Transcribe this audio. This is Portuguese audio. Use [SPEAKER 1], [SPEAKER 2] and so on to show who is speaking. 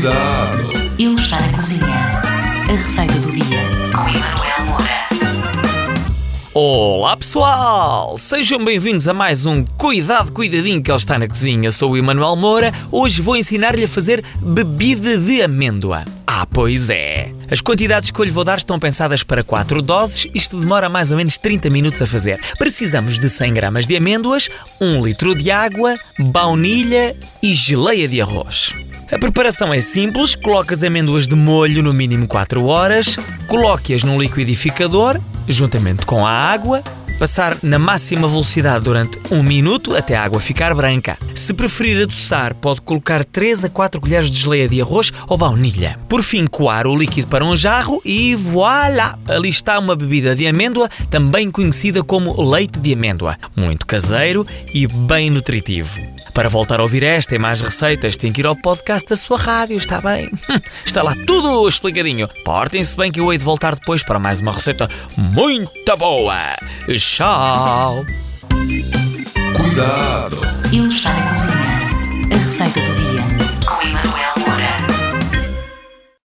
[SPEAKER 1] Cuidado!
[SPEAKER 2] Ele está na cozinha. A receita do dia com Emanuel Moura.
[SPEAKER 3] Olá pessoal! Sejam bem-vindos a mais um Cuidado Cuidadinho que ele está na cozinha. Sou o Emanuel Moura. Hoje vou ensinar-lhe a fazer bebida de amêndoa. Ah, pois é! As quantidades que eu lhe vou dar estão pensadas para 4 doses. Isto demora mais ou menos 30 minutos a fazer. Precisamos de 100 gramas de amêndoas, 1 litro de água, baunilha e geleia de arroz. A preparação é simples, coloque as amêndoas de molho no mínimo 4 horas, coloque-as num liquidificador, juntamente com a água, passar na máxima velocidade durante 1 minuto até a água ficar branca. Se preferir adoçar, pode colocar 3 a 4 colheres de geleia de arroz ou baunilha. Por fim, coar o líquido para um jarro e voilá! Ali está uma bebida de amêndoa, também conhecida como leite de amêndoa. Muito caseiro e bem nutritivo. Para voltar a ouvir esta e mais receitas, tem que ir ao podcast da sua rádio, está bem? Está lá tudo explicadinho. Portem-se bem que eu hei de voltar depois para mais uma receita muito boa. Tchau!
[SPEAKER 1] Cuidado!
[SPEAKER 2] Ele está na cozinha. A receita do dia